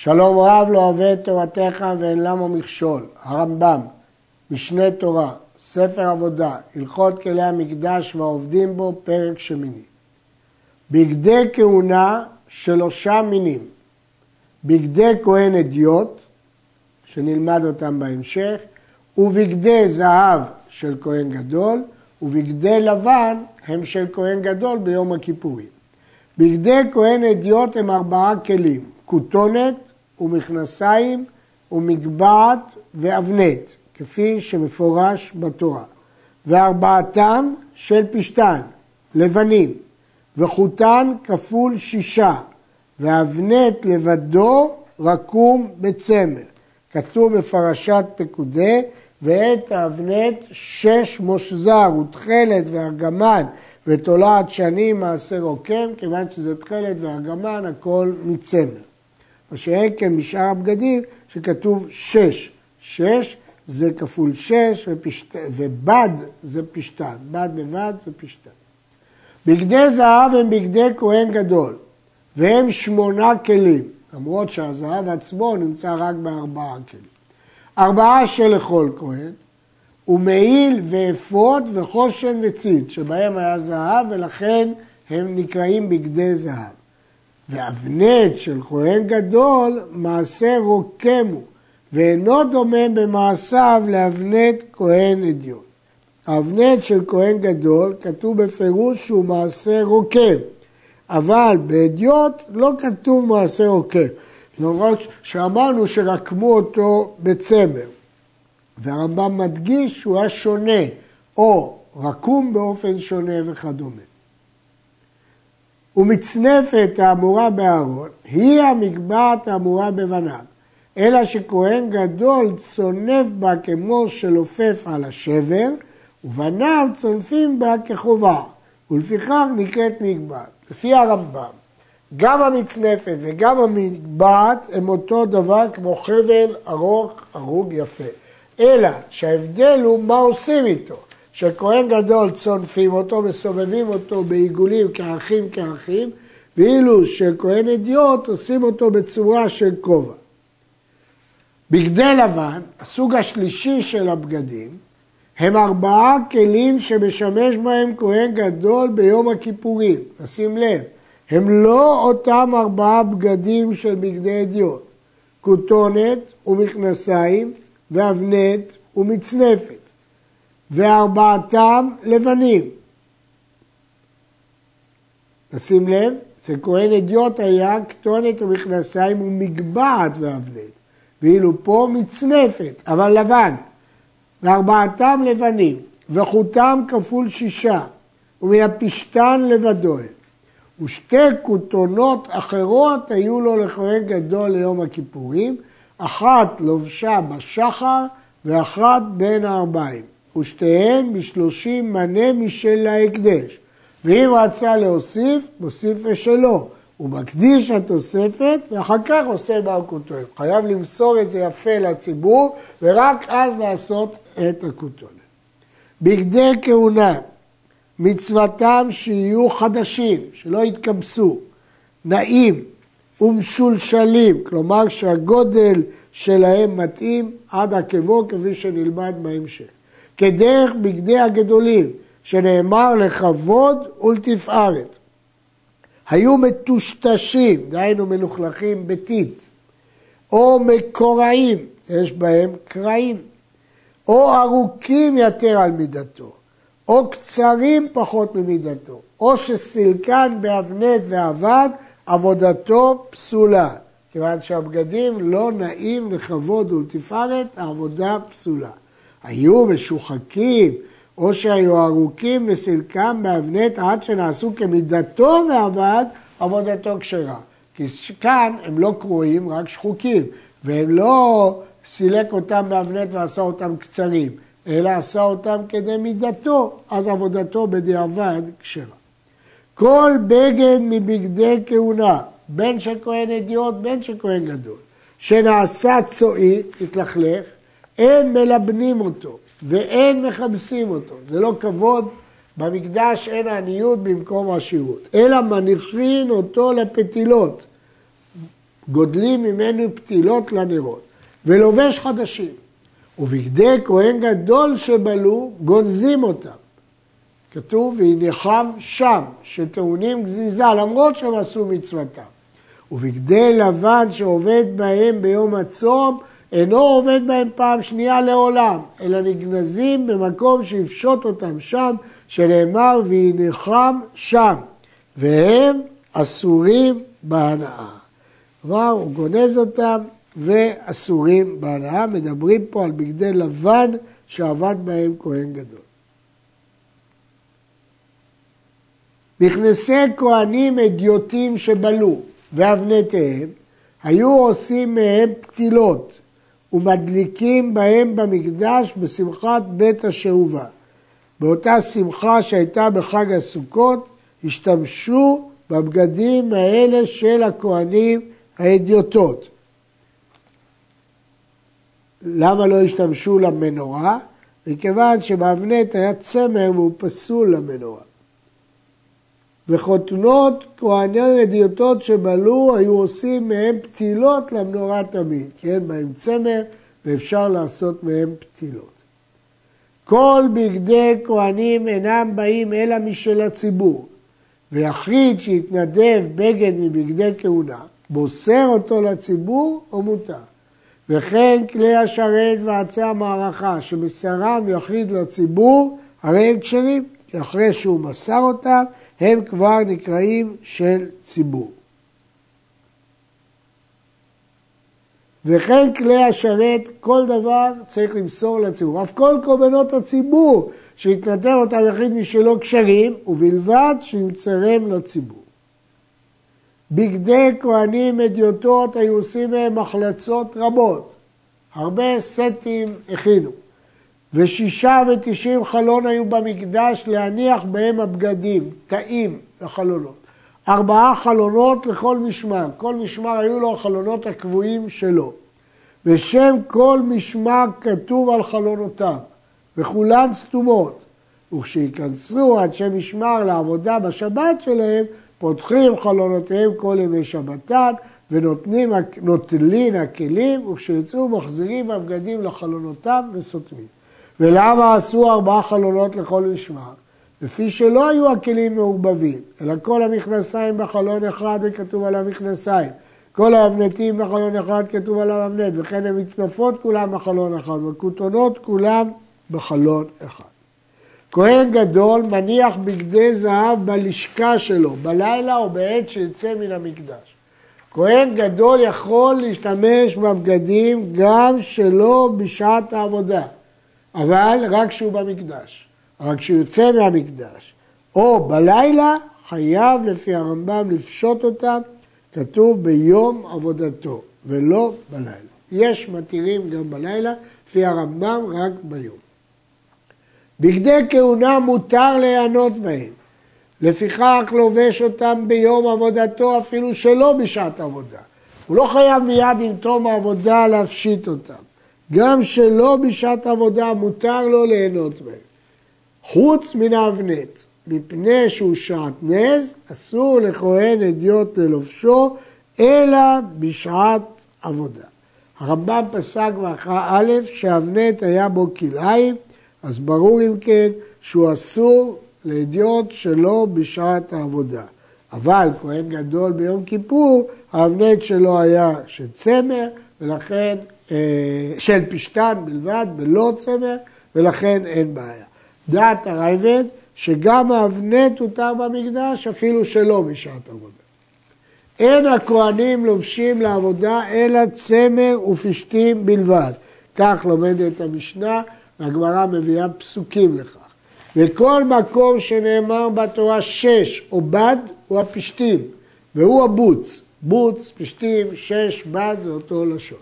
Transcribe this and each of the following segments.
שלום רב לא אוהב את תורתך ואין למה מכשול. הרמב"ם, משנה תורה, ספר עבודה, הלכות כלי המקדש והעובדים בו, פרק שמיני. בגדי כהונה שלושה מינים. בגדי כהן אדיוט, שנלמד אותם בהמשך, ובגדי זהב של כהן גדול, ובגדי לבן הם של כהן גדול ביום הכיפורים. בגדי כהן אדיוט הם ארבעה כלים, כותונת ומכנסיים ומגבעת ואבנת, כפי שמפורש בתורה. וארבעתם של פשתן, לבנים, וחוטן כפול שישה, ואבנת לבדו רקום בצמר. כתוב בפרשת פקודי, ואת האבנת שש מושזר ותכלת וארגמן ותולעת שנים מעשה רוקם, כיוון שזה תכלת וארגמן הכל מצמר. מה שאין כן משאר הבגדים שכתוב שש. שש זה כפול שש ופשט... ובד זה פשטן. בד בבד זה פשטן. בגדי זהב הם בגדי כהן גדול, והם שמונה כלים, למרות שהזהב עצמו נמצא רק בארבעה כלים. ארבעה של לכל כהן, ומעיל ואפוד וחושן וציד, שבהם היה זהב ולכן הם נקראים בגדי זהב. ואבנט של כהן גדול מעשה רוקם הוא, ואינו דומה במעשיו לאבנט כהן אדיוט. האבנט של כהן גדול כתוב בפירוש שהוא מעשה רוקם, אבל באדיוט לא כתוב מעשה רוקם, למרות שאמרנו שרקמו אותו בצמר. והרמב"ם מדגיש שהוא היה שונה, או רקום באופן שונה וכדומה. ומצנפת האמורה בארון היא המגבעת האמורה בבניו, אלא שכהן גדול צונף בה כמו שלופף על השבר, ובניו צונפים בה כחובה, ולפיכך נקראת מגבעת. לפי הרמב"ם, גם המצנפת וגם המגבעת הם אותו דבר כמו חבל ארוך, ארוג יפה. אלא שההבדל הוא מה עושים איתו. שכהן גדול צונפים אותו, מסובבים אותו בעיגולים כאחים כאחים, ואילו שכהן אדיוט עושים אותו בצורה של כובע. בגדי לבן, הסוג השלישי של הבגדים, הם ארבעה כלים שמשמש בהם כהן גדול ביום הכיפורים. נשים לב, הם לא אותם ארבעה בגדים של בגדי אדיוט. כותונת ומכנסיים ואבנת ומצנפת. וארבעתם לבנים. נשים לב, אצל כהן אדיוט היה כתונת ומכנסיים ומגבעת ואבנת, ואילו פה מצנפת, אבל לבן. וארבעתם לבנים, וחותם כפול שישה, ומן הפשתן לבדו ושתי כותונות אחרות היו לו לכהן גדול ליום הכיפורים, אחת לובשה בשחר ואחת בין הארבעים. ושתיהן בשלושים מנה משל ההקדש. ואם רצה להוסיף, מוסיף לשלו. הוא מקדיש התוספת ואחר כך עושה כותונת. חייב למסור את זה יפה לציבור ורק אז לעשות את הכותונת. בגדי כהונה, מצוותם שיהיו חדשים, שלא יתקבסו, נעים ומשולשלים, כלומר שהגודל שלהם מתאים עד עקבו כפי שנלמד בהמשך. כדרך בגדי הגדולים, שנאמר לכבוד ולתפארת. היו מטושטשים, דהיינו מלוכלכים בטיט, או מקורעים, יש בהם קרעים, או ארוכים יתר על מידתו, או קצרים פחות ממידתו, או שסילקן באבנת ועבד, עבודתו פסולה. כיוון שהבגדים לא נעים לכבוד ולתפארת, העבודה פסולה. היו משוחקים, או שהיו ארוכים וסילקם באבנת עד שנעשו כמידתו ועבד, עבודתו כשרה. כי כאן הם לא קרועים, רק שחוקים, והם לא סילק אותם באבנת ועשה אותם קצרים, אלא עשה אותם כדי מידתו, אז עבודתו בדיעבד כשרה. כל בגד מבגדי כהונה, בין כהן אדיוט, בין כהן גדול, שנעשה צועי, התלכלך, אין מלבנים אותו ואין מכבסים אותו. זה לא כבוד, במקדש אין עניות במקום עשירות, אלא מניחין אותו לפתילות. גודלים ממנו פתילות לנרות, ולובש חדשים. ובגדי כהן גדול שבלו, גונזים אותם. כתוב, והניחם שם, שטעונים גזיזה, למרות שהם עשו מצוותם. ובגדי לבן שעובד בהם ביום הצום, אינו עובד בהם פעם שנייה לעולם, אלא נגנזים במקום שיפשוט אותם שם, שנאמר והניחם שם, והם אסורים בהנאה. כלומר, הוא גונז אותם ואסורים בהנאה. מדברים פה על בגדי לבן שעבד בהם כהן גדול. מכנסי כהנים אדיוטים שבלו ואבנתיהם היו עושים מהם פתילות ומדליקים בהם במקדש בשמחת בית השאובה. באותה שמחה שהייתה בחג הסוכות השתמשו בבגדים האלה של הכהנים האדיוטות. למה לא השתמשו למנורה? מכיוון שבאבנט היה צמר והוא פסול למנורה. וחותנות כהני אדיוטות שבלו היו עושים מהם פתילות למנורה תמיד, כי אין בהם צמר ואפשר לעשות מהם פתילות. כל בגדי כהנים אינם באים אלא משל הציבור, ויחיד שיתנדב בגד מבגדי כהונה, מוסר אותו לציבור או מותר. וכן כלי השרת ועצי המערכה שמסרם יחיד לציבור, הרי הם כשרים, אחרי שהוא מסר אותם, הם כבר נקראים של ציבור. וכן כלי השרת, כל דבר צריך למסור לציבור. אף כל קורבנות הציבור שהתנתר אותם יחיד משלו כשרים, ובלבד שימצרם לציבור. בגדי כהנים אדיוטות היו עושים מהם החלצות רבות. הרבה סטים הכינו. ושישה ותשעים חלון היו במקדש להניח בהם הבגדים, תאים לחלונות. ארבעה חלונות לכל משמר, כל משמר היו לו החלונות הקבועים שלו. ושם כל משמר כתוב על חלונותיו, וכולן סתומות. וכשייכנסו אנשי משמר לעבודה בשבת שלהם, פותחים חלונותיהם כל ימי שבתן, נוטלין הכלים, וכשיצאו מחזירים הבגדים לחלונותיו וסותמים. ולמה עשו ארבעה חלונות לכל משמר? לפי שלא היו הכלים מעורבבים, אלא כל המכנסיים בחלון אחד וכתוב עליו מכנסיים. כל האבנטים בחלון אחד כתוב עליו אבנט, וכן המצנפות כולם בחלון אחד, והכותונות כולם בחלון אחד. כהן גדול מניח בגדי זהב בלשכה שלו, בלילה או בעת שיצא מן המקדש. כהן גדול יכול להשתמש בבגדים גם שלא בשעת העבודה, אבל רק כשהוא במקדש. אבל כשהוא יוצא מהמקדש או בלילה, חייב לפי הרמב"ם לפשוט אותם, כתוב ביום עבודתו ולא בלילה. יש מתירים גם בלילה, לפי הרמב"ם רק ביום. בגדי כהונה מותר להיענות בהם, לפיכך לובש אותם ביום עבודתו אפילו שלא בשעת עבודה. הוא לא חייב מיד עם תום העבודה להפשיט אותם. גם שלא בשעת עבודה מותר לו ליהנות בהם. חוץ מן האבנט, מפני שהוא שעטנז, אסור לכהן אדיוט ללובשו, אלא בשעת עבודה. הרמב"ם פסק בהכרעה א' שהאבנט היה בו כלאיים, אז ברור אם כן שהוא אסור לאדיוט שלא בשעת העבודה. אבל כהן גדול ביום כיפור, האבנט שלו היה של צמר, ולכן, של פשתן בלבד, בלא צמר, ולכן אין בעיה. דעת הרייבד, שגם האבנט הותר במקדש, אפילו שלא בשעת עבודה. אין הכהנים לובשים לעבודה אלא צמר ופשתים בלבד. כך לומדת המשנה, והגמרא מביאה פסוקים לכך. וכל מקום שנאמר בתורה שש או בד הוא הפשתים, והוא הבוץ. בוץ, פשתים, שש, בד זה אותו לשון.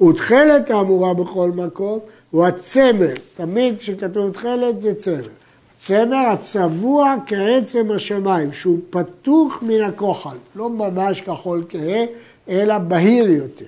ותכלת האמורה בכל מקום הוא הצמר, תמיד כשכתוב תכלת זה צמר. צמר הצבוע כעצם השמיים, שהוא פתוח מן הכוחל, לא ממש כחול כהה, אלא בהיר יותר.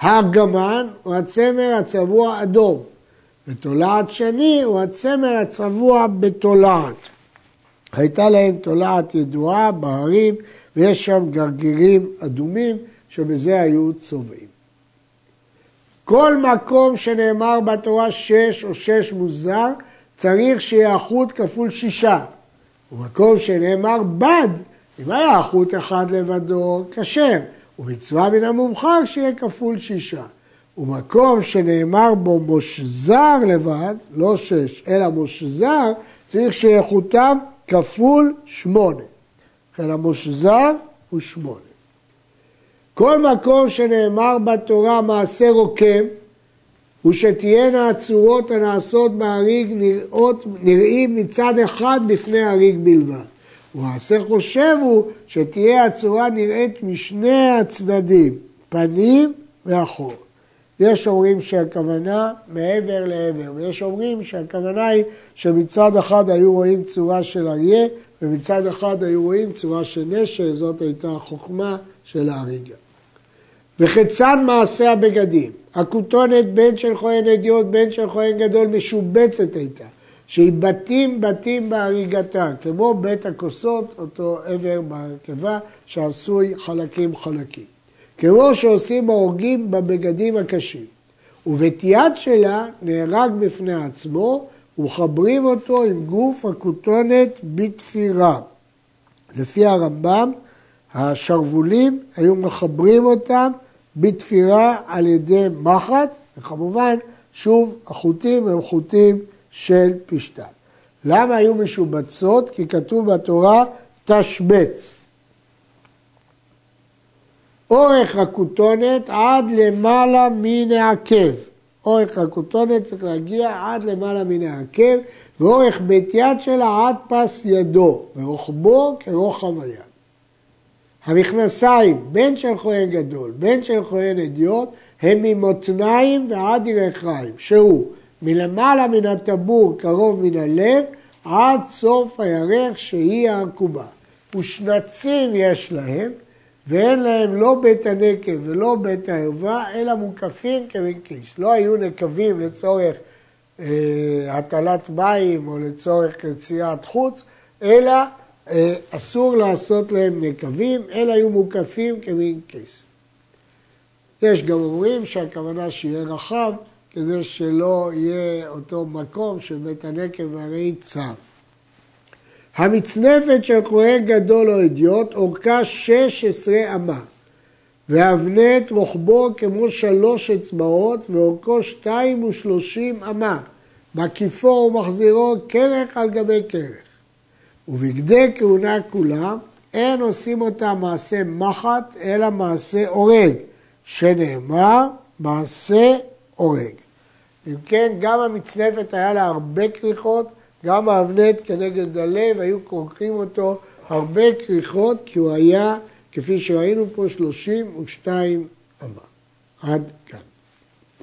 הארגמן הוא הצמר הצבוע אדום, ותולעת שני הוא הצמר הצבוע בתולעת. הייתה להם תולעת ידועה בהרים, ויש שם גרגירים אדומים, שבזה היו צובעים. כל מקום שנאמר בתורה שש או שש מוזר, צריך שיהיה החוט כפול שישה. ומקום שנאמר בד, אם היה החוט אחד לבדו, כשר. ומצווה מן המובחר שיהיה כפול שישה. ומקום שנאמר בו מושזר לבד, לא שש, אלא מושזר, צריך שיהיה חוטם כפול שמונה. לכן המושזר הוא שמונה. כל מקום שנאמר בתורה מעשה רוקם, הוא שתהיינה הצורות הנעשות בהריג נראות, נראים מצד אחד בפני הריג בלבד. ומעשה חושב הוא שתהיה הצורה נראית משני הצדדים, פנים ואחור. יש אומרים שהכוונה מעבר לעבר, ויש אומרים שהכוונה היא שמצד אחד היו רואים צורה של אריה, ומצד אחד היו רואים צורה של נשר, זאת הייתה החוכמה של ההריגה. וכיצד מעשה הבגדים? הכותונת בין של כהן אדיוט בין של כהן גדול משובצת הייתה, שהיא בתים בתים בהריגתה, כמו בית הכוסות, אותו עבר בהרכבה שעשוי חלקים חלקים. כמו שעושים ההורגים בבגדים הקשים. ובתיעד שלה נהרג בפני עצמו ומחברים אותו עם גוף הכותונת בתפירה. לפי הרמב"ם, השרוולים היו מחברים אותם בתפירה על ידי מחט, וכמובן, שוב, החוטים הם חוטים של פשתן. למה היו משובצות? כי כתוב בתורה תשבץ. אורך הכותונת עד למעלה מן העקב. אורך הכותונת צריך להגיע עד למעלה מן העקב, ואורך בית יד שלה עד פס ידו, ורוחבו כרוחב היד. המכנסיים, בין של כהן גדול, בין של כהן אדיוט, הם ממותניים ועד ירחיים, שהוא מלמעלה מן הטבור קרוב מן הלב, עד סוף הירך שהיא העקובה. ושנצים יש להם, ואין להם לא בית הנקב ולא בית הערווה, אלא מוקפים כמקיש. לא היו נקבים לצורך אה, הטלת מים או לצורך יציאת חוץ, אלא אסור לעשות להם נקבים, אלא היו מוקפים כמין כיס. יש גם אומרים שהכוונה שיהיה רחב, כדי שלא יהיה אותו מקום של בית הנקב והרי צר. המצנפת של כהן גדול או אדיוט אורכה 16 אמה, והאבנט רוחבו כמו שלוש אצבעות ואורכו שתיים ושלושים אמה, מקיפו ומחזירו כרך על גבי כרך. ובגדי כהונה כולם אין עושים אותה מעשה מחט אלא מעשה הורג, שנאמר מעשה הורג. אם כן, גם המצנפת היה לה הרבה כריכות, גם האבנט כנגד הלב, היו כורכים אותו הרבה כריכות, כי הוא היה, כפי שראינו פה, 32 אמה. עד כאן.